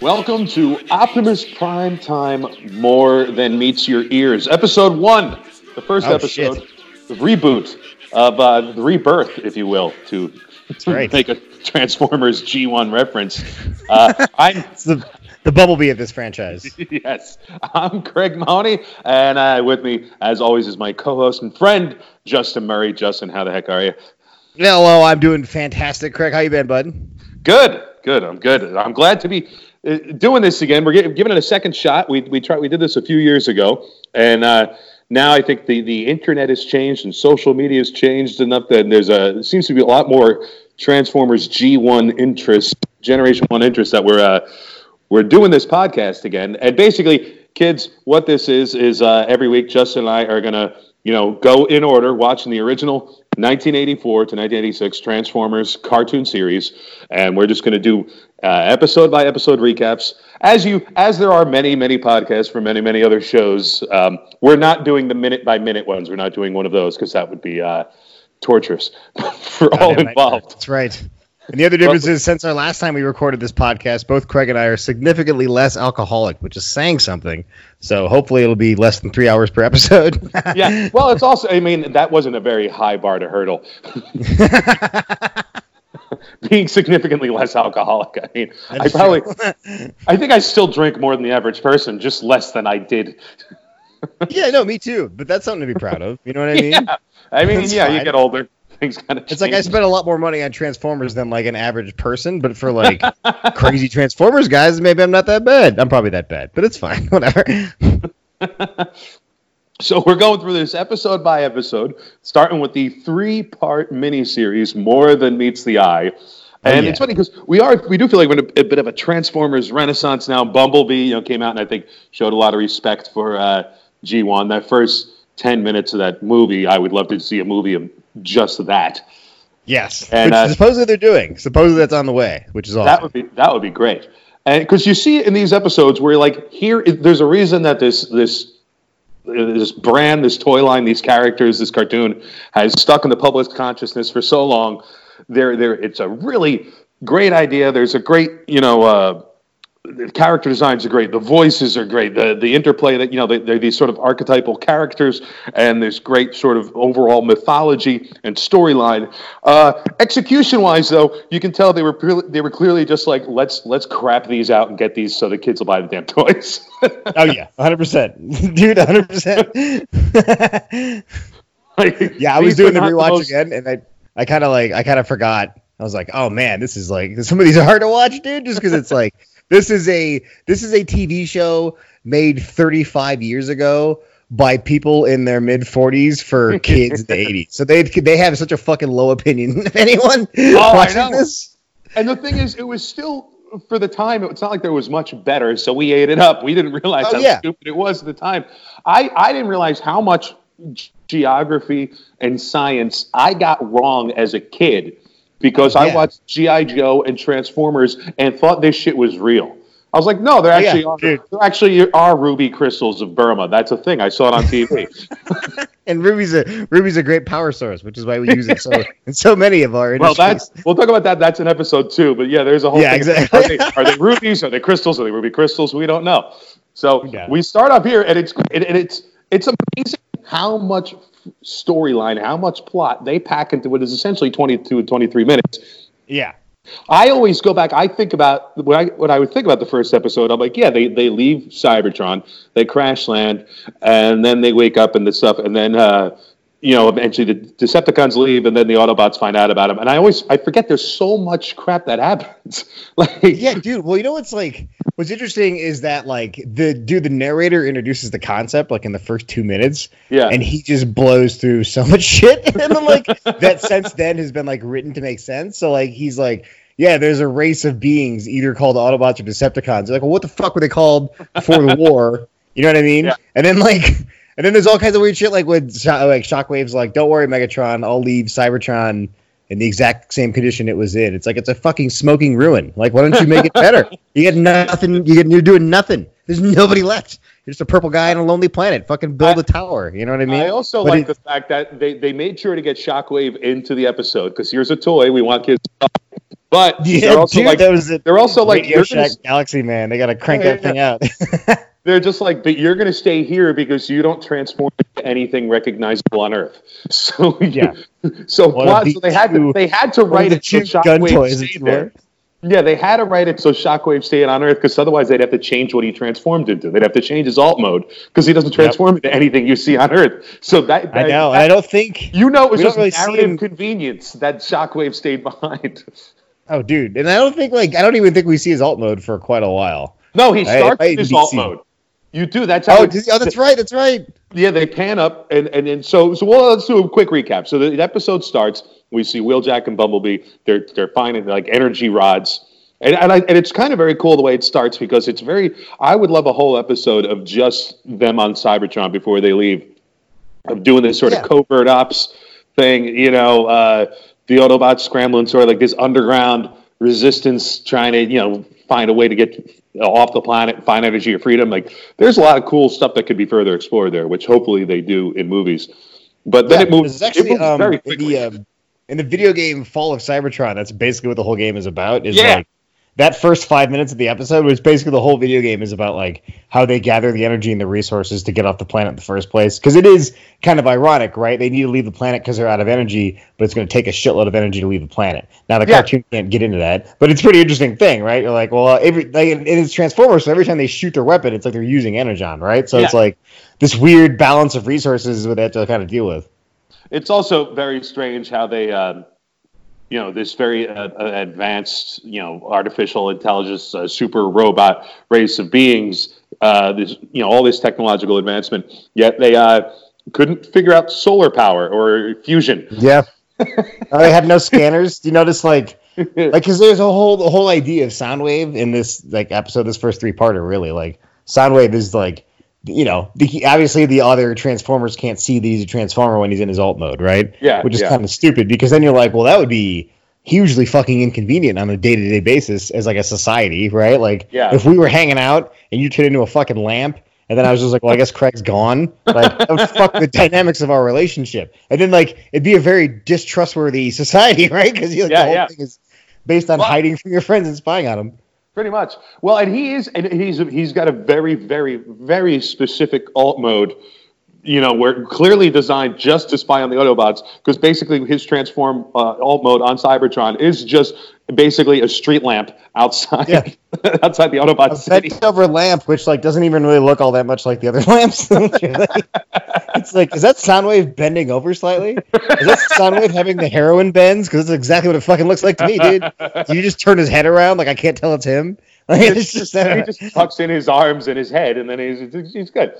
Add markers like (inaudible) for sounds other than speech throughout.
Welcome to Optimus Prime Time More Than Meets Your Ears, episode one, the first Oh, episode, shit. the reboot of uh, the rebirth, if you will, to right. make a Transformers G1 reference. Uh, (laughs) I'm It's the the bumblebee of this franchise. (laughs) yes, I'm Craig Mahoney, and uh, with me, as always, is my co-host and friend Justin Murray. Justin, how the heck are you? Hello, I'm doing fantastic. Craig, how you been, bud? Good, good. I'm good. I'm glad to be doing this again. We're giving it a second shot. We we tried. We did this a few years ago, and uh, now I think the the internet has changed and social media has changed enough that there's a seems to be a lot more Transformers G1 interest, Generation One interest that we're uh, we're doing this podcast again. And basically, kids, what this is is uh, every week Justin and I are gonna you know go in order watching the original 1984 to 1986 Transformers cartoon series, and we're just gonna do uh, episode by episode recaps. As you as there are many many podcasts for many many other shows, um, we're not doing the minute by minute ones. We're not doing one of those because that would be uh, torturous (laughs) for all Goddamn involved. That's right. And the other difference is, since our last time we recorded this podcast, both Craig and I are significantly less alcoholic, which is saying something. So hopefully it'll be less than three hours per episode. (laughs) yeah. Well, it's also, I mean, that wasn't a very high bar to hurdle. (laughs) (laughs) Being significantly less alcoholic. I mean, I probably. (laughs) I think I still drink more than the average person, just less than I did. (laughs) yeah, no, me too. But that's something to be proud of. You know what I mean? Yeah. I mean, That's yeah, you get older. Things kind of It's like I spent a lot more money on Transformers than like an average person, but for like crazy Transformers guys, maybe I'm not that bad. I'm probably that bad, but it's fine. Whatever. So we're going through this episode by episode, starting with the three-part miniseries, More Than Meets the Eye. And yeah. it's funny because we are we do feel like we're in a, a bit of a Transformers renaissance now. Bumblebee, you know, came out and I think showed a lot of respect for uh, G1. That first ten minutes of that movie, I would love to see a movie of just that. Yes. And, which uh, supposedly they're doing. Supposedly that's on the way, which is awesome. That would be that would be great. And because you see in these episodes where like here, there's a reason that this this this brand, this toy line, these characters, this cartoon has stuck in the public's consciousness for so long. There, there, it's a really great idea. There's a great, you know, uh, the character designs are great. The voices are great. The the interplay that you know they, they're these sort of archetypal characters, and there's great sort of overall mythology and storyline. Uh, execution wise, though, you can tell they were pre- they were clearly just like let's let's crap these out and get these so the kids will buy the damn toys. (laughs) oh yeah, 100, percent (laughs) dude, 100. percent (laughs) Yeah, I was doing the rewatch most- again, and I, I kind of like, I kind of forgot. I was like, oh man, this is like, some of these are hard to watch, dude, just because it's like, this is a, this is a TV show made 35 years ago by people in their mid 40s for (laughs) kids in the 80s. So they, they have such a fucking low opinion of (laughs) anyone Oh, watching this. And the thing is, it was still for the time. It's not like there was much better, so we ate it up. We didn't realize Oh, how yeah. stupid it was at the time. I I didn't realize how much geography and science I got wrong as a kid because I watched GI Joe and Transformers and thought this shit was real. I was like, no, there Oh, yeah, actually are, there actually are ruby crystals of Burma. That's a thing. I saw it on TV. (laughs) And Ruby's a Ruby's a great power source, which is why we use it so (laughs) in so many of our Well, industries. that's we'll talk about that. That's in episode two. But yeah, there's a whole Yeah, thing. exactly. Are they, are they rubies? Are they crystals? Are they ruby crystals? We don't know. So Yeah. we start up here, and it's and it's it's amazing how much storyline, how much plot they pack into what is essentially 22 23 minutes. yeah. I always go back. I think about when I when I would think about the first episode. I'm like, yeah, they they leave Cybertron, they crash land, and then they wake up and the stuff, and then uh, you know eventually the Decepticons leave, and then the Autobots find out about them. And I always I forget there's so much crap that happens. (laughs) like Yeah, dude. Well, you know what's like what's interesting is that like the dude, the narrator introduces the concept like in the first two minutes, yeah, and he just blows through so much (laughs) shit, and then like (laughs) that since then has been like written to make sense. So like he's like, yeah, there's a race of beings either called Autobots or Decepticons. They're like, well, what the fuck were they called before the war? (laughs) You know what I mean? Yeah. And then like. And then there's all kinds of weird shit like with like Shockwave's like, don't worry, Megatron, I'll leave Cybertron in the exact same condition it was in. It's like it's a fucking smoking ruin. Like, why don't you make it better? (laughs) you get nothing. You get you're doing nothing. There's nobody left. You're just a purple guy on a lonely planet. Fucking build I- a tower. You know what I mean? I also But like it- the fact that they, they made sure to get Shockwave into the episode because here's a toy we want kids. But Yeah, they're also dude, like that was it. they're also like Radio you're gonna, Galaxy, man. They got to crank Yeah, that thing out. (laughs) they're just like, but you're going to stay here because you don't transform into anything recognizable on Earth. (laughs) So Yeah. (laughs) so, plot, the so they had to they had to write it so Shockwave toys, stayed there. Yeah, they had to write it so Shockwave stayed on Earth because otherwise they'd have to change what he transformed into. They'd have to change his alt mode because he doesn't transform into anything you see on Earth. So that, I know, and I don't think. you know it was just really narrative convenience that Shockwave stayed behind. Oh, dude, and I don't think like I don't even think we see his alt mode for quite a while. No, he starts I in his alt mode. You do. That's how. Oh, it- oh, that's right, that's right. Yeah, they pan up, and and, and so so well. Let's do a quick recap. So the, the episode starts. We see Wheeljack and Bumblebee. They're they're finding like energy rods, and and, I, and it's kind of very cool the way it starts because it's very. I would love a whole episode of just them on Cybertron before they leave, of doing this sort Yeah. of covert ops thing. You know, uh, the Autobots scrambling, sort of like this underground resistance, trying to you know find a way to get off the planet, find energy or freedom. Like, there's a lot of cool stuff that could be further explored there, which hopefully they do in movies. But then Yeah, it moves, actually it moves um, very in quickly. the um, in the video game Fall of Cybertron. That's basically what the whole game is about. Is Yeah. like that first five minutes of the episode was basically the whole video game is about like how they gather the energy and the resources to get off the planet in the first place. Because it is kind of ironic, right? They need to leave the planet because they're out of energy, but it's going to take a shitload of energy to leave the planet. Now the Yeah. cartoon can't get into that, but it's a pretty interesting thing, right? You're like, well, uh, every like, it's Transformers, so every time they shoot their weapon, it's like they're using energon, right? So it's like this weird balance of resources that they have to kind of deal with. It's also very strange how they, um, you know, this very uh, uh, advanced, you know, artificial intelligence, uh, super robot race of beings, uh, this, you know, all this technological advancement, yet they uh, couldn't figure out solar power or fusion. Yeah. oh, (laughs) they had no scanners. Do you notice like (laughs) like because there's a whole the whole idea of Soundwave in this like episode, this first three parter really like Soundwave is like you know the, obviously the other Transformers can't see that he's a Transformer when he's in his alt mode, right? Yeah, which is yeah. kind of stupid because then you're like, well, that would be hugely fucking inconvenient on a day to day basis as like a society, right? Like Yeah. if we were hanging out and you turned into a fucking lamp. And then I was just like, well, I guess Craig's gone. Like, that would fuck the (laughs) dynamics of our relationship. And then, like, it'd be a very distrustworthy (laughs) society, right? Because like, Yeah, the whole yeah. thing is based on Well- hiding from your friends and spying on them. Pretty much. Well, and he is, and he's he's got a very, very, very specific alt mode. You know, where clearly designed just to spy on the Autobots, because basically his transform uh, alt mode on Cybertron is just basically a street lamp outside Yeah. (laughs) outside the Autobot A city. over lamp, which like doesn't even really look all that much like the other (laughs) lamps. (laughs) it's like, is that Soundwave bending over slightly? Is that Soundwave having the heroin bends? Because that's exactly what it fucking looks like to me, dude. You just turn his head around like I can't tell it's him? (laughs) Like, it's just he just tucks in his arms and his head, and then he's he's good.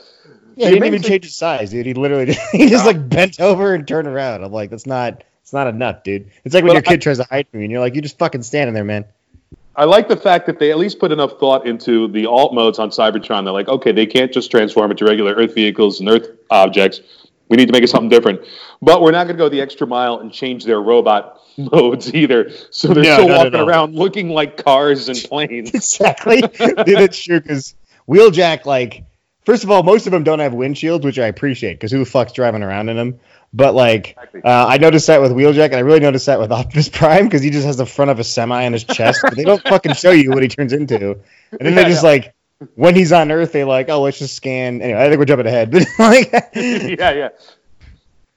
Yeah, he didn't even change his size, dude. He literally just, (laughs) he just like bent over and turned around. I'm like, that's not it's not enough, dude. It's like when But your I- kid tries to hide from you and you're like, you're just fucking standing there, man. I like the fact that they at least put enough thought into the alt modes on Cybertron. They're like, okay, they can't just transform into regular Earth vehicles and Earth objects. We need to make it something different. But we're not going to go the extra mile and change their robot (laughs) modes either. So they're No, still no, no, walking no. around looking like cars and planes. (laughs) exactly. (laughs) Dude, that's true. Because Wheeljack, like, first of all, most of them don't have windshields, which I appreciate. Because who the fuck's driving around in them? But like, uh, I noticed that with Wheeljack, and I really noticed that with (laughs) Optimus Prime because he just has the front of a semi on his chest. but they don't fucking show you what he turns into, and then they Yeah, just yeah. like. When he's on Earth, they like, oh, let's just scan. Anyway, I think we're jumping ahead, but (laughs) like, (laughs) yeah, yeah.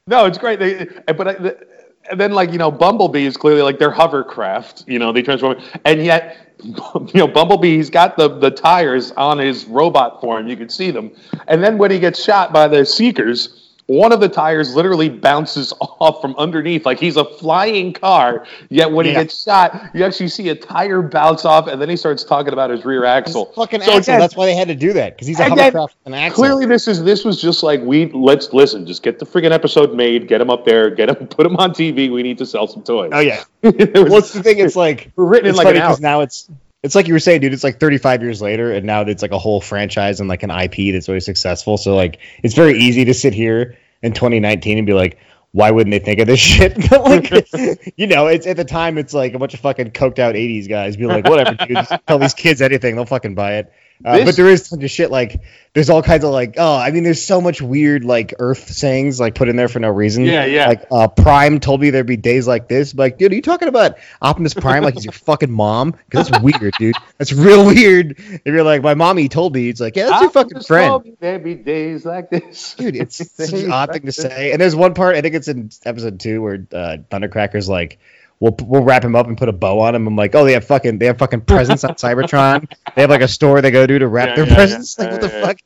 No, it's great. They, but I, the, and then like you know, Bumblebee is clearly like their hovercraft. You know, they transform, and yet you know, Bumblebee he's got the the tires on his robot form. You can see them, and then when he gets shot by the Seekers. One of the tires literally bounces (laughs) off from underneath, like he's a flying car. Yet when he gets shot, you actually see a tire bounce off, and then he starts talking about his rear axle. fucking So axle. again, That's why they had to do that because he's a And hovercraft with an axle. Clearly, this is this was just like we let's listen. Just get the friggin' episode made, get him up there, get him (laughs) put him on TV. We need to sell some toys. oh yeah. (laughs) What's the thing? It's like We're written in like an hour. now it's it's like you were saying, dude. It's like 35 years later, and now it's like a whole franchise and like an IP that's very successful. So like, it's very easy to sit here in 2019 and be like, why wouldn't they think of this (laughs) shit? But (laughs) like, (laughs) you know, it's at the time, it's like a bunch of fucking coked out 80s guys be like, whatever, dude. Just tell these kids anything, they'll fucking buy it. Uh, This- but there is tons of shit like there's all kinds of like oh I mean there's so much weird like Earth sayings like put in there for no reason. Yeah, yeah. Like uh, Prime told me there'd be days like this. Like, dude, are you talking about Optimus Prime like he's your (laughs) fucking mom? Because that's weird, dude. That's real (laughs) weird. If you're like my mommy told me, it's like yeah, that's your fucking friend. told me There'd be days like this, Dude, it's (laughs) such an odd thing to say. And there's one part, I think it's in episode two, where uh, Thundercracker's like, "We'll we'll wrap him up and put a bow on him." I'm like, "Oh, they have fucking they have fucking presents on (laughs) Cybertron. They have like a store they go to to wrap Yeah, their yeah, presents. yeah, like, what the yeah, yeah. fuck?"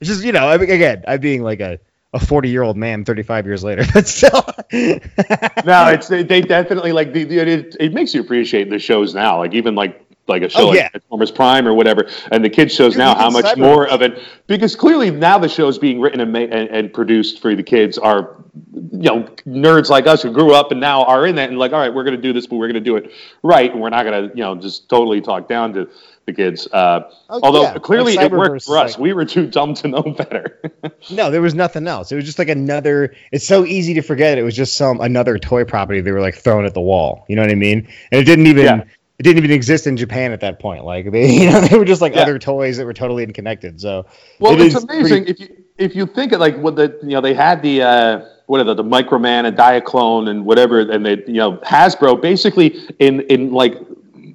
It's just you know, I mean, again, I'm being like a a 40 year old man 35 years later, (laughs) but still. no, it's they, they definitely like the, the it, it makes you appreciate the shows now. Like even like like a show Oh, like yeah. Transformers Prime or whatever, and the kids shows Dude, now how much Cyber- more of it because clearly now the shows being written and, ma- and and produced for the kids are you know nerds like us who grew up and now are in that and like all right we're going to do this but we're going to do it right and we're not going to you know just totally talk down to the kids. Uh, Oh, although yeah. clearly Like it worked for us, like- we were too dumb to know better. (laughs) No, there was nothing else. It was just like another. It's so easy to forget. It was just some another toy property they were like throwing at the wall. You know what I mean? And it didn't even. Yeah. It didn't even exist in Japan at that point. Like they, (laughs) you know, they were just like Yeah. other toys that were totally unconnected. So Well, it it's amazing pretty- if you if you think of like what the you know they had the uh, what are the, the Microman and Diaclone and whatever, and they you know Hasbro basically in in like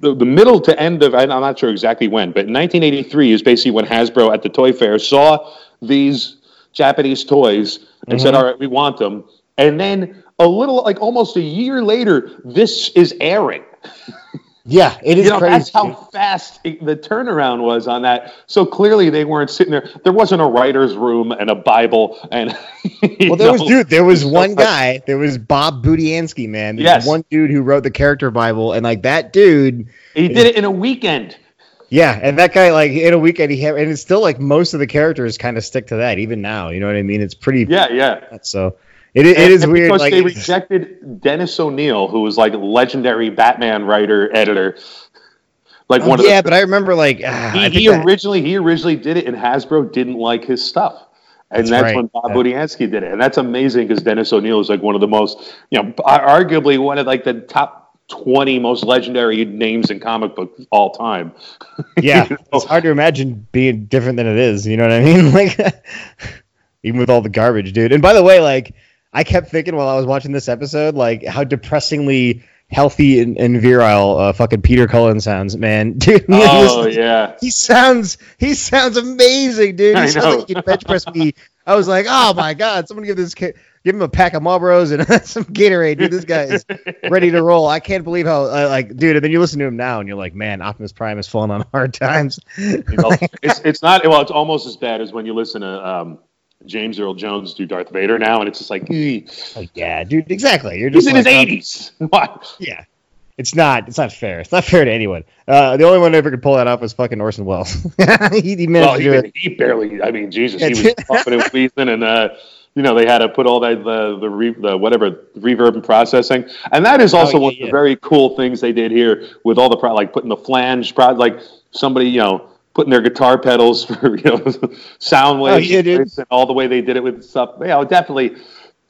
the, the middle to end of I'm not sure exactly when, but 1983 is basically when Hasbro at the toy fair saw these Japanese toys and said, Mhm. "All right, we want them," and then a little like almost a year later, this is airing. (laughs) yeah, it is You know, crazy. that's how fast it, the turnaround was on that. So clearly, they weren't sitting there. There wasn't a writer's room and a Bible and. (laughs) well, there was dude. There was one (laughs) guy. There was Bob Budiansky, man. Yes. one dude who wrote the character Bible, and like that dude. He did it in a weekend. Yeah, and that guy like in a weekend he had, and it's still like most of the characters kind of stick to that even now. You know what I mean? It's pretty. Yeah, yeah. So it, it is And weird. because Like they rejected Dennis O'Neil, who was like legendary Batman writer editor. Like Oh, one of yeah, the, but I remember like ah, he, I think he that- originally he originally did it, and Hasbro didn't like his stuff. And That's that's, right, when Bob yeah. Budiansky did it, and that's amazing because Dennis O'Neil is like one of the most, you know, arguably one of like the top twenty most legendary names in comic book all time. (laughs) yeah, You know? it's hard to imagine being different than it is. You know what I mean? (laughs) Like (laughs) even with all the garbage, dude. And by the way, like I kept thinking while I was watching this episode, like how depressingly healthy and, and virile uh, fucking Peter Cullen sounds, man. (laughs) Dude, he Oh was- yeah, he sounds he sounds amazing, dude. He I sounds know. like he can bench press me. I was like, oh my god, someone give this kid give him a pack of Marlboros and (laughs) some Gatorade, dude. This guy is ready to roll. I can't believe how uh, like, dude. And then you listen to him now, and you're like, man, Optimus Prime is falling on hard times. You know, (laughs) it's it's not well. It's almost as bad as when you listen to um, James Earl Jones do Darth Vader now, and it's just like "Eh, Like, yeah, dude, exactly. You're he's just in his like, oh, eighties. (laughs) What? yeah. It's not. It's not fair. It's not (laughs) fair to anyone. Uh, the only one who ever could pull that off was fucking Orson Welles. (laughs) he, he managed Well, to he, do it. he barely. I mean, Jesus, Yeah, he was puffing and wheezing, and uh, you know they had to put all that the the, re, the whatever reverb and processing, and that is also Oh, yeah, one of the very cool things they did here with all the pro, like putting the flange, pro, like somebody you know putting their guitar pedals (laughs) for you know sound waves, Oh, yeah, and all the way they did it with stuff. You know, definitely.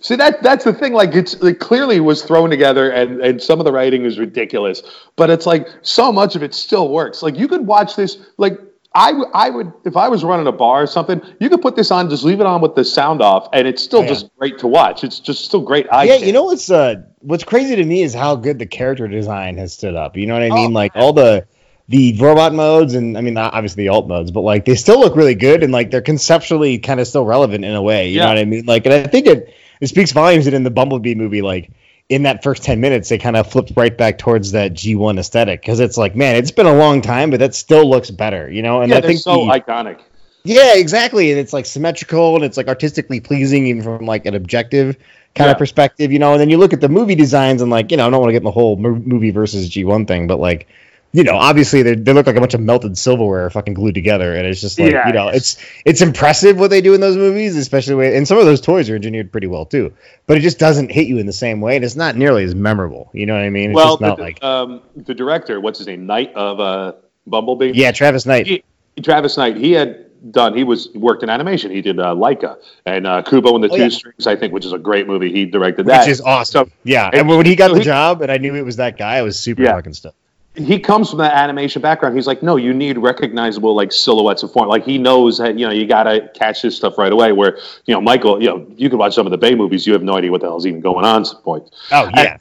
See that that's the thing. Like it's it clearly was thrown together, and and some of the writing is ridiculous, but it's like so much of it still works. Like you could watch this. Like I w- I would if I was running a bar or something, you could put this on, just leave it on with the sound off, and it's still Oh, yeah. just great to watch. It's just still great. Eye yeah, care. you know what's uh what's crazy to me is how good the character design has stood up. You know what I mean? Oh, like all the the robot modes and I mean obviously the alt modes, but like they still look really good and like they're conceptually kind of still relevant in a way. You know what I mean? Like and I think it it speaks volumes that in the Bumblebee movie, like in that first 10 minutes, they kind of flipped right back towards that G1 aesthetic because it's like, man, it's been a long time, but that still looks better, you know? And yeah, I think so the- iconic. yeah, exactly. And it's like symmetrical and it's like artistically pleasing even from like an objective kind Yeah. of perspective, you know. And then you look at the movie designs and like, you know, I don't want to get in the whole movie versus G1 thing, but like, you know, obviously they they look like a bunch of melted silverware fucking glued together, and it's just like, Yeah. you know, it's it's impressive what they do in those movies, especially when, and some of those toys are engineered pretty well too. But it just doesn't hit you in the same way, and it's not nearly as memorable. You know what I mean? It's Well, just not the, like, um, the director, what's his name, Knight of uh, Bumblebee. yeah, Travis Knight. he, Travis Knight, he had done. He was worked in animation. He did uh, Laika and uh, Kubo and the Oh, Two yeah. Strings, I think, which is a great movie. He directed that. Which is awesome. So- yeah, and and when he got the job, and I knew it was that guy, I was super Yeah. fucking stoked. He comes from that animation background. He's like, no, you need recognizable like silhouettes of form. Like he knows that you know you gotta catch this stuff right away. Where you know Michael, you know you can watch some of the Bay movies, you have no idea what the hell's even going on at some point. Oh yeah.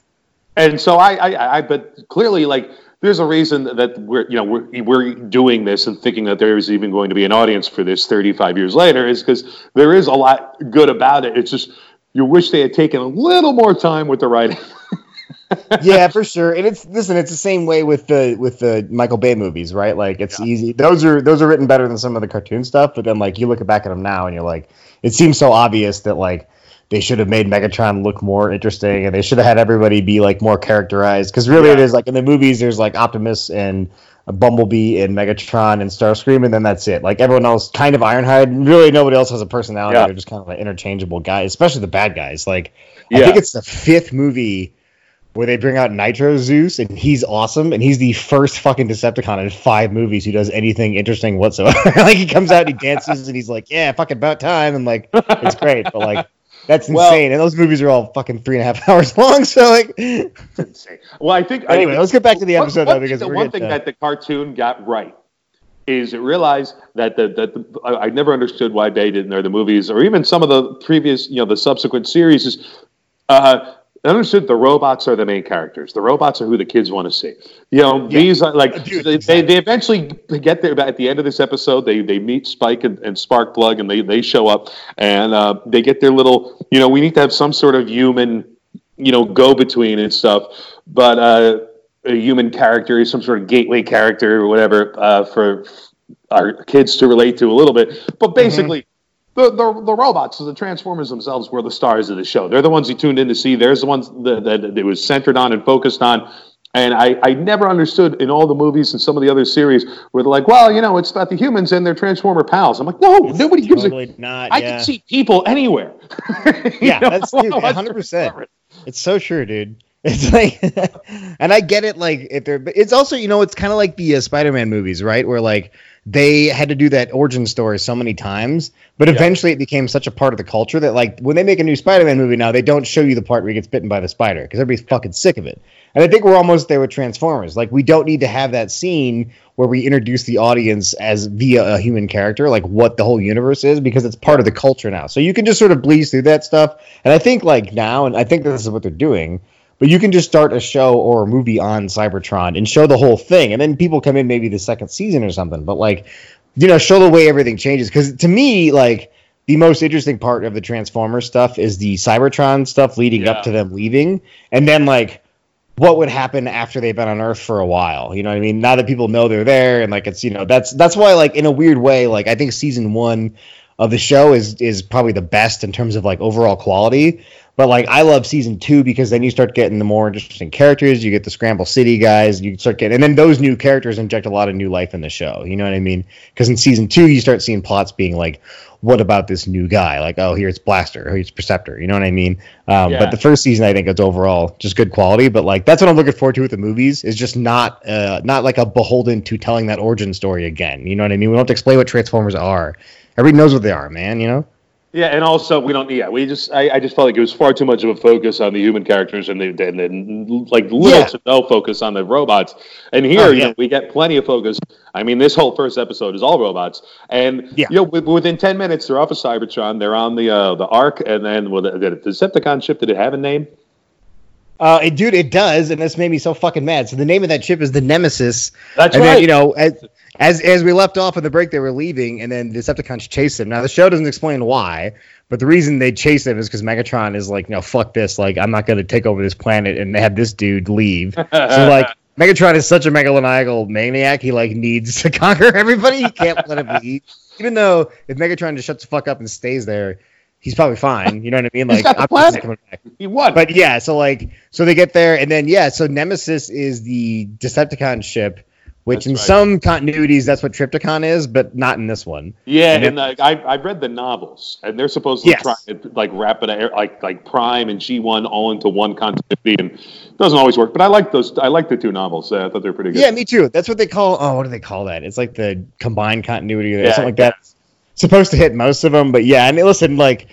And, and so I, I, I, but clearly like there's a reason that we're you know we're we're doing this and thinking that there is even going to be an audience for this 35 years later is because there is a lot good about it. It's just you wish they had taken a little more time with the writing. (laughs) yeah, for sure. And it's listen, it's the same way with the with the Michael Bay movies, right? Like it's yeah. easy. Those are those are written better than some of the cartoon stuff, but then like you look back at them now and you're like, it seems so obvious that like they should have made Megatron look more interesting and they should have had everybody be like more characterized because really yeah. it is like in the movies there's like Optimus and Bumblebee and Megatron and Starscream and then that's it. Like everyone else kind of Ironhide. Really nobody else has a personality. Yeah. They're just kind of like interchangeable guys, especially the bad guys. Like I think it's the fifth movie where they bring out Nitro Zeus and he's awesome and he's the first fucking Decepticon in five movies who does anything interesting whatsoever. (laughs) like he comes out, and he dances, and he's like, "Yeah, fucking about time," and like it's great, but like. That's (laughs) insane, well, and those movies are all fucking three and a half (laughs) hours long. So like, it's insane. Well, I think anyway, I, let's get back to the episode one, though, because the one thing that the cartoon got right is it realized that the, that the, I, I never understood why they didn't or the movies or even some of the previous you know the subsequent series is uh, understood the robots are the main characters. The robots are who the kids want to see. You know, yeah. these are like Dude, they, exactly. they, eventually get there. At the end of this episode, they they meet Spike and, and Sparkplug, and they they show up and uh, they get their little. You know, we need to have some sort of human, you know, go between and stuff. But uh, a human character, is some sort of gateway character or whatever uh, for our kids to relate to a little bit. But mm-hmm. basically. Mm-hmm the, the, the robots, the Transformers themselves, were the stars of the show. They're the ones you tuned in to see. There's the ones that, that it was centered on and focused on. And I, I never understood in all the movies and some of the other series where they're like, well, you know, it's about the humans and their Transformer pals. I'm like, no, it's nobody gives totally a. Not, I yeah. can see people anywhere. (laughs) yeah, know? that's dude, (laughs) 100%. It's so true, dude. (laughs) It's like, (laughs) and I get it. Like, if they're, it's also, you know, it's kind of like the uh, Spider-Man movies, right? Where like they had to do that origin story so many times, but eventually it became such a part of the culture that like when they make a new Spider-Man movie now, they don't show you the part where he gets bitten by the spider because everybody's fucking sick of it. And I think we're almost there with Transformers. Like we don't need to have that scene where we introduce the audience as via a human character, like what the whole universe is, because it's part of the culture now. So you can just sort of breeze through that stuff. And I think like now, and I think this is what they're doing but you can just start a show or a movie on Cybertron and show the whole thing, and then people come in maybe the second season or something. But like, you know, show the way everything changes. Because to me, like the most interesting part of the Transformers stuff is the Cybertron stuff leading yeah. up to them leaving, and then like what would happen after they've been on Earth for a while. You know what I mean? Now that people know they're there, and like it's you know that's that's why like in a weird way, like I think season one of the show is is probably the best in terms of like overall quality. But like I love season two because then you start getting the more interesting characters. You get the Scramble City guys. You start getting, and then those new characters inject a lot of new life in the show. You know what I mean? Because in season two, you start seeing plots being like, "What about this new guy? Like, oh, here's Blaster, here's Perceptor." You know what I mean? Um, yeah. But the first season, I think it's overall just good quality. But like that's what I'm looking forward to with the movies is just not uh, not like a beholden to telling that origin story again. You know what I mean? We don't have to explain what Transformers are. Everybody knows what they are, man. You know? Yeah, and also we don't. Yeah, we just. I, I just felt like it was far too much of a focus on the human characters, and, and then like little yeah. to no focus on the robots. And here, oh, yeah. you know, we get plenty of focus. I mean, this whole first episode is all robots, and yeah. you know, within ten minutes, they're off of Cybertron. They're on the uh, the Ark, and then well, the, the Decepticon ship. Did it have a name? Uh, it, dude, it does, and this made me so fucking mad. So the name of that ship is the Nemesis. That's and right. Then, you know, as, as as we left off in the break, they were leaving, and then the Decepticons chase them. Now the show doesn't explain why, but the reason they chase them is because Megatron is like, no, fuck this. Like, I'm not going to take over this planet and have this dude leave. (laughs) so like. Megatron is such a megalomaniacal maniac. He like needs to (laughs) conquer everybody. He can't let him leave. Even though if Megatron just shuts the fuck up and stays there, he's probably fine. You know what I mean? Like, planet. Coming back. He won. But yeah, so like, so they get there, and then yeah, so Nemesis is the Decepticon ship which that's in right. some continuities that's what Trypticon is, but not in this one. Yeah, and, and the, I I read the novels, and they're supposed to yes. try to like wrap it like like Prime and G one all into one continuity, and it doesn't always work. But I like those. I like the two novels. Uh, I thought they're pretty good. Yeah, me too. That's what they call. Oh, what do they call that? It's like the combined continuity or yeah, something like that. Supposed to hit most of them, but yeah. And listen, like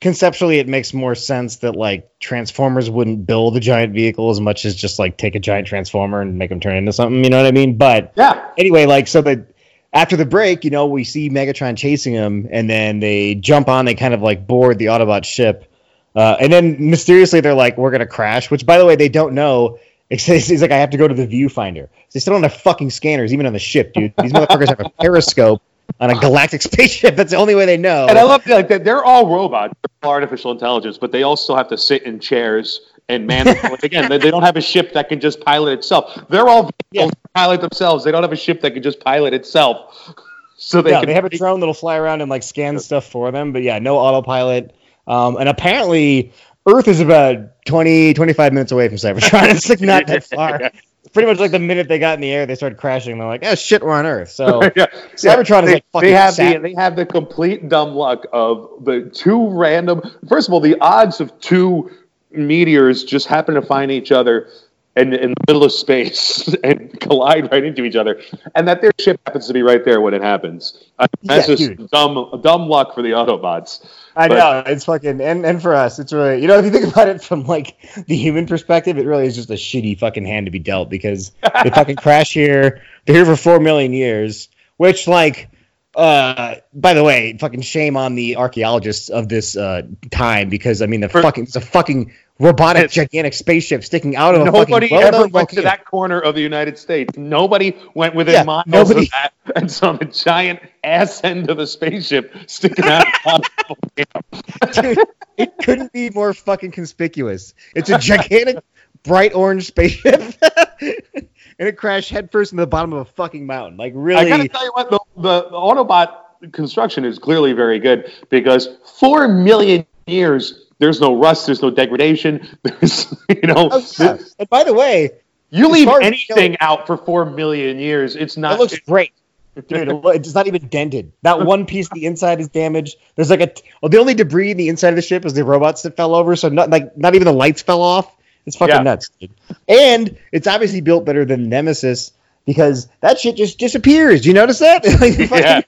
conceptually it makes more sense that like Transformers wouldn't build a giant vehicle as much as just like take a giant transformer and make them turn into something. You know what I mean? But Yeah. anyway, like so that after the break, you know, we see Megatron chasing him, and then they jump on, they kind of like board the Autobot ship, uh, and then mysteriously they're like, "We're gonna crash," which by the way they don't know. (laughs) He's he's like, "I have to go to the viewfinder." They still don't have fucking scanners, even on the ship, dude. These motherfuckers have a periscope on a galactic (laughs) spaceship. That's the only way they know. And I love like that they're all robots, they're all artificial intelligence, but they all still have to sit in chairs and man. (laughs) again, they, they don't have a ship that can just pilot itself. They're all vehicles Yeah. that pilot themselves. They don't have a ship that can just pilot itself. (laughs) So they yeah, can they have a drone that'll fly around and like scan stuff for them, but yeah, no autopilot. Um, and apparently, Earth is about 20, 25 minutes away from Cybertron. It's like not that far. Pretty much like the minute they got in the air, they started crashing. They're like, oh shit, we're on Earth. So (laughs) yeah. Cybertron is like fucking they have the they have the complete dumb luck of the two random. First of all, the odds of two meteors just happen to find each other in, in the middle of space (laughs) and collide right into each other, and that their ship happens to be right there when it happens. Uh, I mean, that's Yeah, just dude. dumb dumb luck for the Autobots. I But- know it's fucking and and for us, it's really you know if you think about it from like the human perspective, it really is just a shitty fucking hand to be dealt because (laughs) they fucking crash here. They're here for four million years, which like. Uh, by the way, fucking shame on the archaeologists of this uh, time because I mean the For- fucking it's a fucking robotic gigantic spaceship sticking out of a Nobody ever went to that corner of the United States. Nobody went within Yeah, miles nobody- of that and saw the giant ass end of a spaceship sticking out. of the volcano. Dude, it couldn't be more fucking conspicuous. It's a gigantic, bright orange spaceship, (laughs) and it crashed headfirst into the bottom of a fucking mountain. Like really, I gotta tell you what, the, the, Autobot construction is clearly very good because four million years, there's no rust, there's no degradation, (laughs) there's you know, Oh, yeah. And by the way, you leave anything out for four million years, it's not. it looks great. Dude, it's not even dented. That (laughs) one piece, the inside is damaged. There's like a t- well, the only debris in the inside of the ship is the robots that fell over. So not like not even the lights fell off. It's fucking Yeah. nuts, dude. And it's obviously built better than Nemesis because that shit just disappears. You notice that? (laughs) Like, fucking- (laughs) Yeah.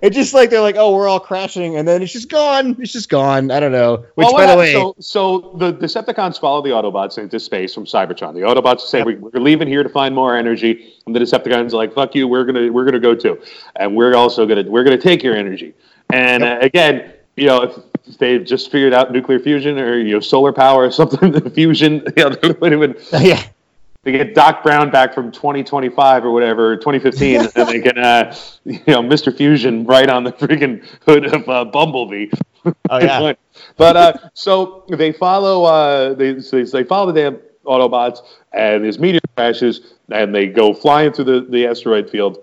It's just like they're like, oh, we're all crashing, and then it's just gone. It's just gone. I don't know. Which, Well, by the way, so, so the Decepticons follow the Autobots into space from Cybertron. The Autobots say Yep. we, we're leaving here to find more energy, and the Decepticons are like, "Fuck you, we're gonna we're gonna go too, and we're also gonna we're gonna take your energy." And uh, again, you know, if, if they've just figured out nuclear fusion or you know solar power or something, the (laughs) fusion, you know, they would have (laughs) been yeah, they get Doc Brown back from 2025 or whatever, 2015, (laughs) and they get, uh, you know, Mr. Fusion right on the freaking hood of uh, Bumblebee. Oh, yeah. but uh, so they follow, uh, they so they follow the damn Autobots, and his meteor crashes, and they go flying through the, the asteroid field.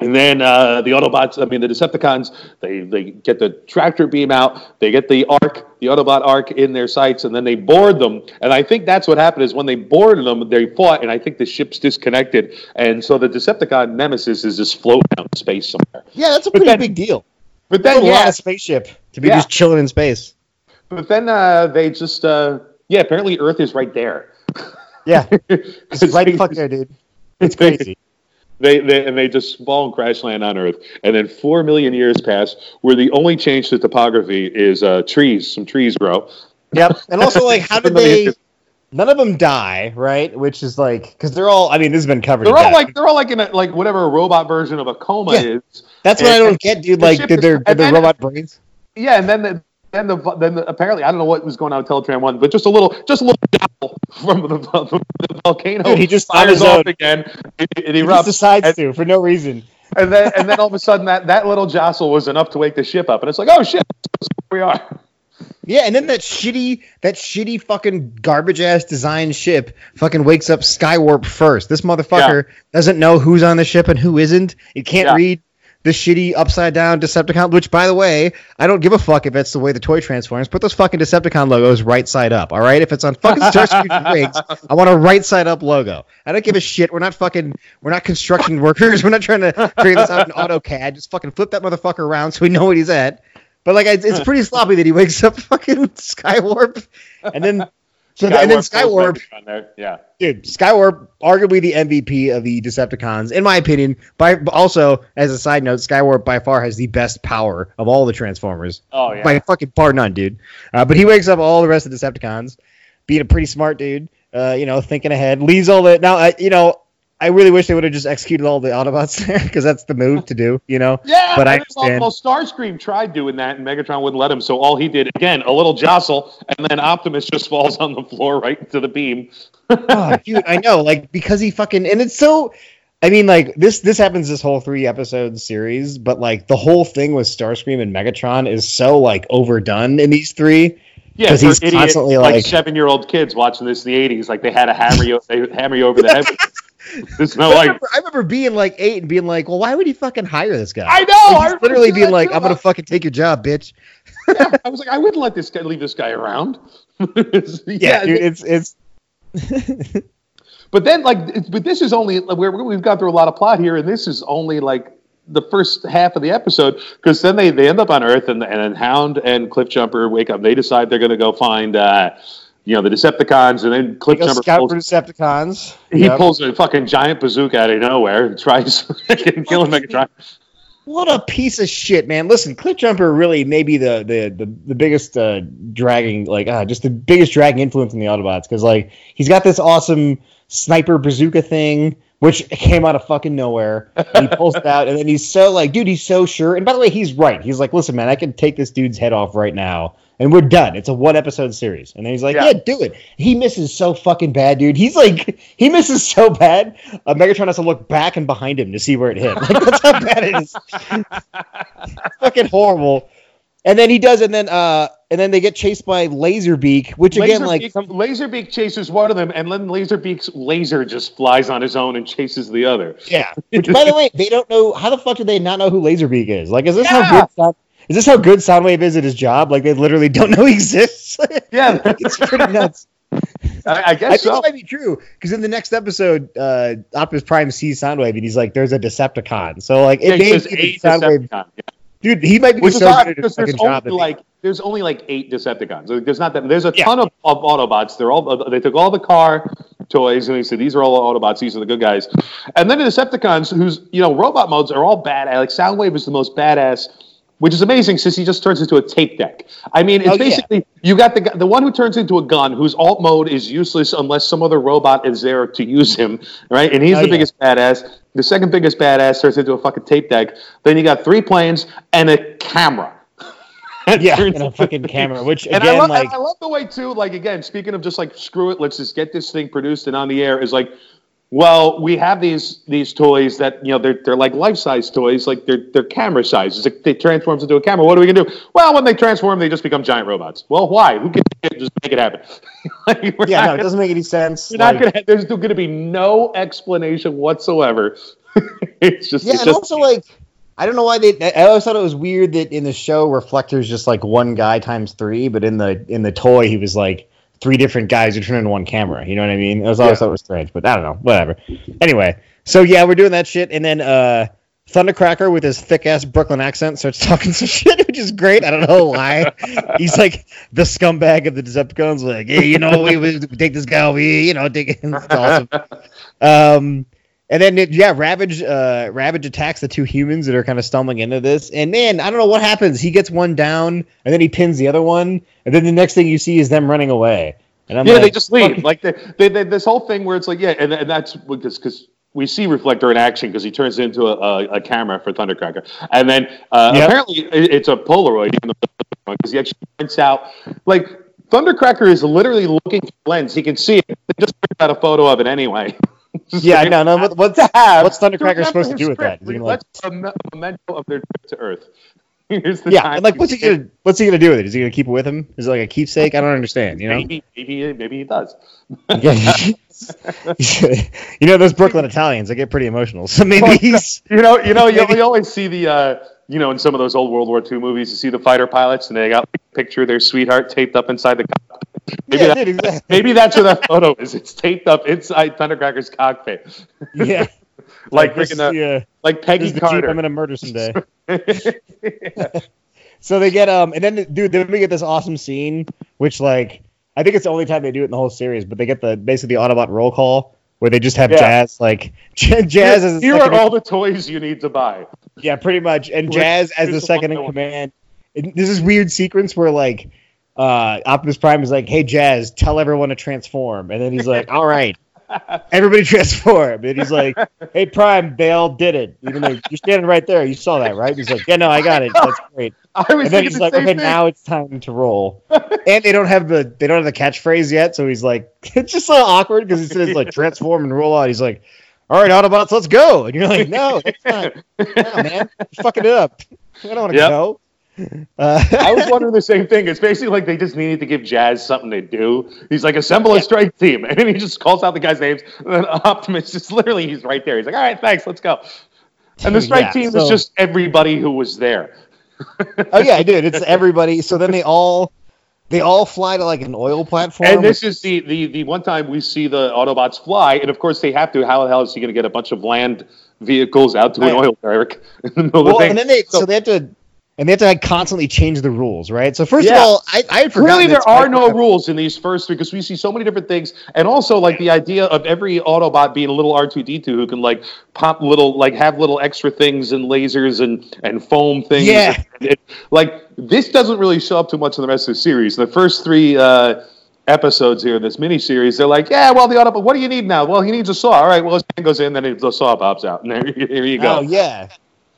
And then uh, the Autobots, I mean the Decepticons, they, they get the tractor beam out, they get the Ark, the Autobot Ark in their sights, and then they board them. And I think that's what happened is when they boarded them, they fought, and I think the ship's disconnected. And so the Decepticon Nemesis is just floating out in space somewhere. yeah, that's a But pretty then- big deal. But That's then, a lot yeah, of spaceship to be Yeah. just chilling in space. but then uh, they just, uh, yeah, apparently Earth is right there. Yeah, (laughs) it's right fuck there, dude. (laughs) It's crazy. They, they and they just fall and crash land on Earth, and then four million years pass, where the only change to topography is uh, trees. Some trees grow. Yep. And also, like, how (laughs) did they? None of them die, right? Which is like, because they're all. I mean, this has been covered. They're all death. like they're all like in a, like whatever a robot version of a coma Yeah. is. That's what I don't get, dude. Like, did their and did their robot brains? Yeah, and then the then the then the, apparently I don't know what was going on with Teletran one, but just a little just a little jostle from the, the volcano. Dude, he just fires off again. It, it He erupts, just decides and, to for no reason. and then and then all of a sudden that that little jostle was enough to wake the ship up, and it's like oh shit, we are. Yeah, and then that shitty, that shitty fucking garbage ass design ship fucking wakes up Skywarp first. This motherfucker doesn't know who's on the ship and who isn't. It can't Yeah. read the shitty upside down Decepticon. Which, by the way, I don't give a fuck if it's the way the toy transforms. Put those fucking Decepticon logos right side up. All right, if it's on fucking Starscream (laughs) rigs, I want a right side up logo. I don't give a shit. We're not fucking, we're not construction workers. (laughs) We're not trying to figure this out in AutoCAD. Just fucking flip that motherfucker around so we know what he's at. But like, it's, it's pretty sloppy that he wakes up (laughs) fucking Skywarp, and then So and then Skywarp, Skywarp, yeah, dude, Skywarp, arguably the MVP of the Decepticons, in my opinion. By also, as a side note, Skywarp by far has the best power of all the Transformers. Oh yeah, by fucking bar none, dude. Uh, but he wakes up all the rest of the Decepticons, being a pretty smart dude. Uh, you know, thinking ahead, leaves all the now. Uh, you know, I really wish they would have just executed all the Autobots (laughs) there because that's the move to do, you know. Yeah, but I understand. Well, Starscream tried doing that, and Megatron wouldn't let him. So all he did again, a little jostle, and then Optimus just falls on the floor right into the beam. (laughs) oh, dude, I know, like because he fucking and it's so. I mean, like this this happens this whole three episode series, but like the whole thing with Starscream and Megatron is so like overdone in these three. Yeah, because he's idiot, constantly like, like seven year old kids watching this in the eighties, like they had a hammer you, they hammer you over the head. (laughs) There's no I like. Remember, I remember being like eight and being like, "Well, why would he fucking hire this guy?" I know. Like, I literally being like, "I'm gonna fucking take your job, bitch." yeah, I was like, I wouldn't let this guy leave this guy around. (laughs) yeah, yeah dude, it's it's. but then, like, but this is only we're, we've gone through a lot of plot here, and this is only like the first half of the episode because then they, they end up on Earth and and Hound and Cliffjumper wake up. They decide they're going to go find. Uh, you know the Decepticons, and then Cliffjumper scout pulls, for Decepticons. He yep. pulls a fucking giant bazooka out of nowhere and tries (laughs) killing Megatron. What a piece of shit, man! Listen, Cliffjumper really may be the the the, the biggest uh, dragging, like, uh, just the biggest dragging influence in the Autobots because like he's got this awesome sniper bazooka thing which came out of fucking nowhere. he pulls it out, and then he's so like, dude, he's so sure. And by the way, he's right. He's like, listen, man, I can take this dude's head off right now, and we're done. It's a one episode series. And then he's like, yeah. yeah, do it. He misses so fucking bad, dude. He's like, he misses so bad. Uh, Megatron has to look back and behind him to see where it hit. Like that's how bad it is. (laughs) fucking horrible. And then he does, and then uh, and then they get chased by Laserbeak, which again, Laserbeak, like some... Laserbeak chases one of them, and then Laserbeak's laser just flies on his own and chases the other. Yeah. Which, by the way, they don't know how the fuck do they not know who Laserbeak is? Like, is this yeah. how good Sound, is this how good Soundwave is at his job? Like, they literally don't know he exists. (laughs) Yeah, it's pretty nuts. (laughs) I, I guess I think so. that might be true because in the next episode, uh, Optimus Prime sees Soundwave and he's like, "There's a Decepticon." So like, it yeah, may Soundwave. Yeah. Dude, he might be Which so good because there's only like there's only like eight Decepticons. there's not that. There's a yeah. ton of, of, Autobots. They're all they took all the car toys and they said these are all Autobots. These are the good guys. And then the Decepticons, whose you know robot modes are all bad. Like Soundwave is the most badass which is amazing since he just turns into a tape deck. I mean, it's oh, basically yeah. you got the the one who turns into a gun, whose alt mode is useless unless some other robot is there to use him, right? And he's oh, the yeah. biggest badass. The second biggest badass turns into a fucking tape deck. Then you got three planes and a camera. (laughs) yeah, and a fucking camera. Which again, and I, love, like, I love the way too. Like again, speaking of just like screw it, let's just get this thing produced and on the air. Is like well, we have these these toys that you know they're they're like life size toys, like they're they're camera sizes. Like they transform into a camera. What are we gonna do? Well, when they transform, they just become giant robots. Well, why? Who can just make it happen? (laughs) like, yeah, no, it doesn't make any sense. Like, not gonna. There's gonna be no explanation whatsoever. (laughs) it's just yeah, it's and just, also like. I don't know why they. I always thought it was weird that in the show, Reflector's just like one guy times three, but in the in the toy, he was like three different guys who turn into one camera. You know what I mean? I was always yeah. thought it was strange, but I don't know. Whatever. Anyway, so yeah, we're doing that shit, and then uh, Thundercracker with his thick ass Brooklyn accent starts (laughs) talking some shit, which is great. I don't know why. He's like the scumbag of the Decepticons, like, hey, you know, we, we take this guy over here, you know, take it. (laughs) It's awesome. Um, and then it, yeah, Ravage uh, Ravage attacks the two humans that are kind of stumbling into this, and then I don't know what happens. He gets one down, and then he pins the other one, and then the next thing you see is them running away. And I'm yeah, like, they just leave. Like they, they, they, this whole thing where it's like, yeah, and, and that's because because we see Reflector in action because he turns into a, a, a, camera for Thundercracker, and then uh, yep. apparently it's a Polaroid because he actually prints out like Thundercracker is literally looking for lens. He can see it. They just print out a photo of it anyway. (laughs) yeah, no, no. What, what's what's Thundercracker supposed to do with that? that? Is like, a memento of their trip to Earth. (laughs) yeah, like what's he gonna what's he gonna do with it? Is he gonna keep it with him? Is it like a keepsake? I don't understand. You know, maybe maybe, maybe he does. (laughs) you know those Brooklyn Italians, they get pretty emotional. (laughs) So maybe he's you know you know you, you always see the uh, you know in some of those old World War II movies you see the fighter pilots and they got a picture of their sweetheart taped up inside the cockpit. (laughs) Maybe, yeah, that, dude, exactly. maybe that's where that photo is. It's taped up inside Thundercracker's cockpit. (laughs) (laughs) Yeah. like like, the, uh, like Peggy Carter. I'm gonna murder someday. So they get um, and then dude, then we get this awesome scene, which like I think it's the only time they do it in the whole series. But they get the basically the Autobot roll call where they just have Yeah. Jazz like Jazz as the Here are all the toys you need to buy. yeah, pretty much, and Jazz as the second in command. This is weird sequence where like uh, Optimus Prime is like, "Hey Jazz, tell everyone to transform," and then he's like, "All right." Everybody (laughs) transform, and he's like, "Hey Prime, they all did it. Even though you're standing right there, you saw that, right?" He's like, "Yeah, no, I got it. That's great." I was And then he's the like, okay, thing. now it's time to roll. and they don't have the they don't have the catchphrase yet, so he's like, (laughs) it's just so awkward because he says like (laughs) transform and roll out. He's like, all right, Autobots, let's go. And you're like, no, that's not, no, man, you're fucking it up. I don't want to Yep. go. Uh, I was (laughs) wondering the same thing. It's basically like they just needed to give Jazz something to do. He's like, assemble a strike team. (laughs) And then he just calls out the guys' names. And then Optimus just literally, he's right there. He's like, all right, thanks, let's go. And the (laughs) strike Yeah, team so- is just everybody who was there. oh yeah, I did. It's everybody. So then they all they all fly to like an oil platform. And this is the, the, the one time we see the Autobots fly. And of course, they have to. How the hell is he going to get a bunch of land vehicles out to an Right. oil derrick in the middle of the thing? and then they so, So- they have to and they have to like, constantly change the rules, right? So first of all, I I Really, there are no rules in these first because we see so many different things, and also like the idea of every Autobot being a little R two D two who can like pop little like have little extra things and lasers and and foam things. Yeah. And like this doesn't really show up too much in the rest of the series. The first three. uh Episodes here in this miniseries, they're like, yeah, well, the Autobot, what do you need now? Well, he needs a saw. All right, well, his hand goes in, then the saw pops out, and (laughs) there, there you go. Oh yeah,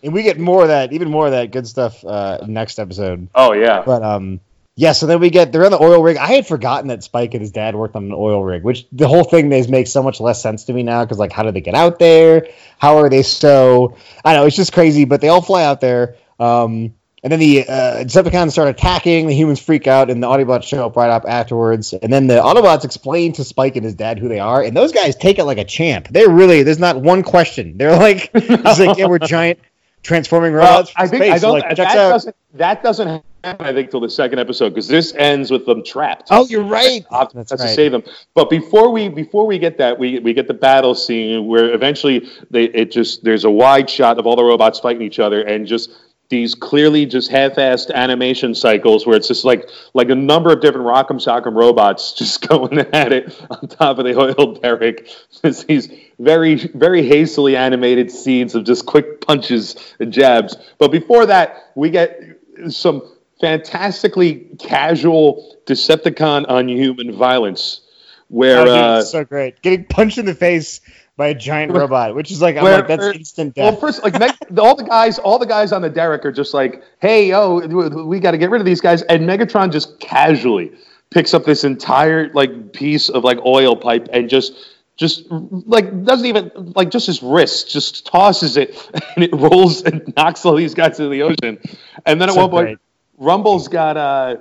and we get more of that, even more of that good stuff uh, next episode. Oh yeah, But um, yeah. So then we get they're on the oil rig. I had forgotten that Spike and his dad worked on an oil rig, which the whole thing is makes so much less sense to me now because like, how did they get out there? How are they so? I know it's just crazy. But they all fly out there. Um, and then the uh, Decepticons start attacking. The humans freak out, and the Autobots show up right up afterwards. And then the Autobots explain to Spike and his dad who they are, and those guys take it like a champ. They're really there's not one question. They're like, (laughs) it's like yeah, we're giant transforming robots. from I think space. I don't. Like, that, doesn't, that doesn't happen. I think till the second episode because this ends with them trapped. Oh, you're right. Optimus That's has to right. save them. But before we before we get that, we we get the battle scene where eventually they it just there's a wide shot of all the robots fighting each other and just these clearly just half-assed animation cycles where it's just like like a number of different Rock'em Sock'em robots (laughs) just going at it on top of the oil derrick. (laughs) Just these very very hastily animated scenes of just quick punches and jabs. But before that, we get some fantastically casual Decepticon on human violence, where Oh, uh, so great. Getting punched in the face by a giant robot, which is like I'm Where- like that's instant well, death. first like Meg, all the guys, all the guys on the derrick are just like, "Hey, yo, we got to get rid of these guys," and Megatron just casually picks up this entire like piece of like oil pipe and just. Just like doesn't even like just his wrist just tosses it (laughs) and it rolls and knocks all these guys into the ocean, and then at So one point great. Rumble's got uh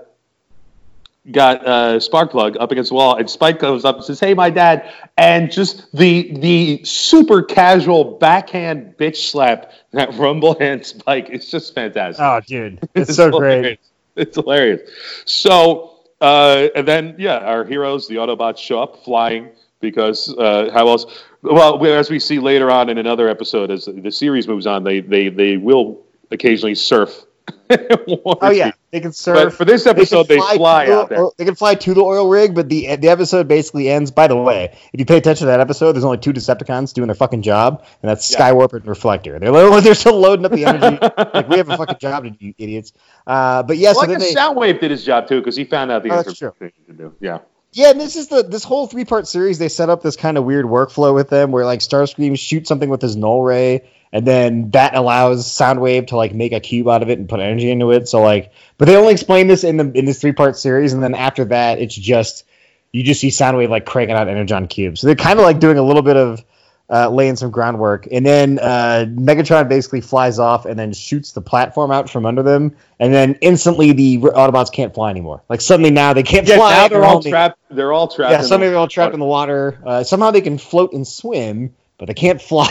got uh Sparkplug up against the wall, and Spike goes up and says, "Hey, my dad," and just the the super casual backhand bitch slap that (laughs) Rumble and Spike is just fantastic. oh, dude, (laughs) it's so great. hilarious. It's hilarious. So, uh, and then yeah, our heroes, the Autobots, show up flying because uh, how else? Well, as we see later on in another episode, as the series moves on, they they they will occasionally surf. (laughs) Oh yeah, they can surf. But for this They episode, they fly, to the- out there. They can fly to the oil rig, but the the episode basically ends. By the way, if you pay attention to that episode, there's only two Decepticons doing their fucking job, and that's Yeah. Skywarp and Reflector. They're (laughs) they're still loading up the energy. (laughs) like we have a fucking job to do, idiots. Uh, but yeah, Well, so I then guess they, Soundwave did his job too because he found out the Oh, answer that's true. to do. Yeah. Yeah, and this is the this whole three part series. They set up this kind of weird workflow with them, where like Starscream shoots something with his null ray, and then that allows Soundwave to like make a cube out of it and put energy into it. So like, but they only explain this in the in this three part series, and then after that, it's just you just see Soundwave like cranking out energon cubes. So they're kind of like doing a little bit of uh, laying some groundwork, and then uh, Megatron basically flies off and then shoots the platform out from under them, and then instantly the Autobots can't fly anymore. Like suddenly now they can't Yeah, fly. now they're all only- trapped. They're all trapped. yeah, some the- of them are all trapped in the water. Uh, somehow they can float and swim, but they can't fly.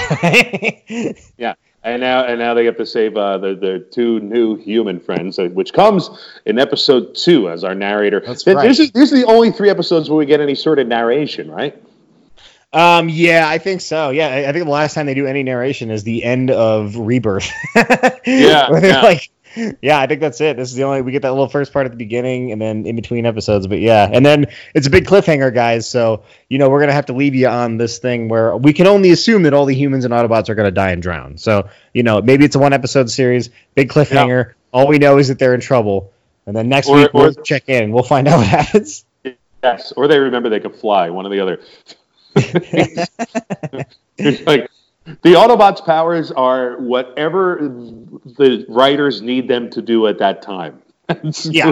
(laughs) Yeah, and now and now they have to save uh, the the two new human friends, uh, which comes in episode two as our narrator. That's Th- right. This is these are the only three episodes where we get any sort of narration, right? um, yeah, I think so. Yeah, I, I think the last time they do any narration is the end of Rebirth. (laughs) Yeah, where they're yeah. like yeah, I think that's it. This is the only we get that little first part at the beginning and then in between episodes. But yeah, and then it's a big cliffhanger, guys. So you know we're gonna have to leave you on this thing where we can only assume that all the humans and Autobots are gonna die and drown. So you know maybe it's a one episode series, big cliffhanger. Yeah. All we know is that they're in trouble, and then next or, week we'll check in. We'll find out what happens. Yes, or they remember they could fly. One or the other. (laughs) (laughs) like the Autobots' powers are whatever the writers need them to do at that time. (laughs) yeah,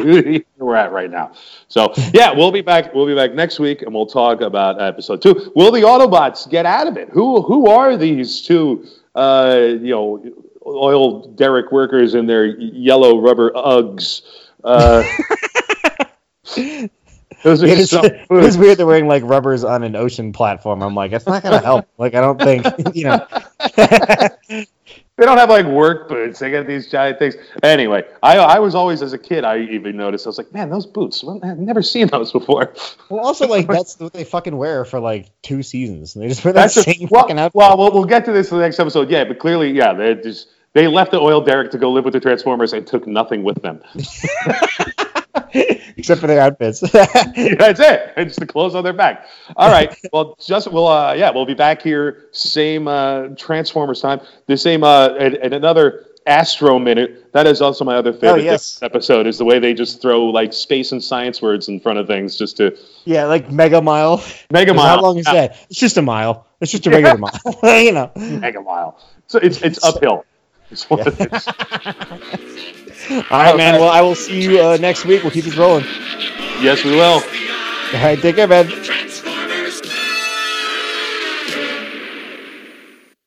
we're at right now. So yeah, we'll be back. We'll be back next week, and we'll talk about episode two. Will the Autobots get out of it? Who who are these two? Uh, you know, oil derrick workers in their yellow rubber Uggs. Uh, (laughs) Those are it, is, (laughs) it is weird they're wearing like rubbers on an ocean platform. I'm like, it's not gonna help. like, I don't think (laughs) you know. they don't have like work boots. They got these giant things. Anyway, I I was always as a kid. I even noticed. I was like, man, those boots. I've never seen those before. Well, also like (laughs) that's what they fucking wear for like two seasons. They just wear that that's same a, well, fucking outfit. Well, well, we'll get to this in the next episode. Yeah, but clearly, yeah, they just they left the oil derrick to go live with the Transformers and took nothing with them. Except for their outfits. (laughs) That's it. It's the clothes on their back. All right. Well, just we'll uh, yeah, we'll be back here same uh, Transformers time. The same uh, and, and another Astro Minute. That is also my other favorite oh, yes. episode. Is the way they just throw like space and science words in front of things just to yeah, like Mega Mile. Mega Mile. How long is yeah. that? It's just a mile. It's just a regular (laughs) mile. (laughs) you know, Mega Mile. So it's it's uphill. It's what yeah. it is. (laughs) All right, man. Well, I will see you uh, next week. We'll keep this rolling. Yes, we will. All right, take care, man.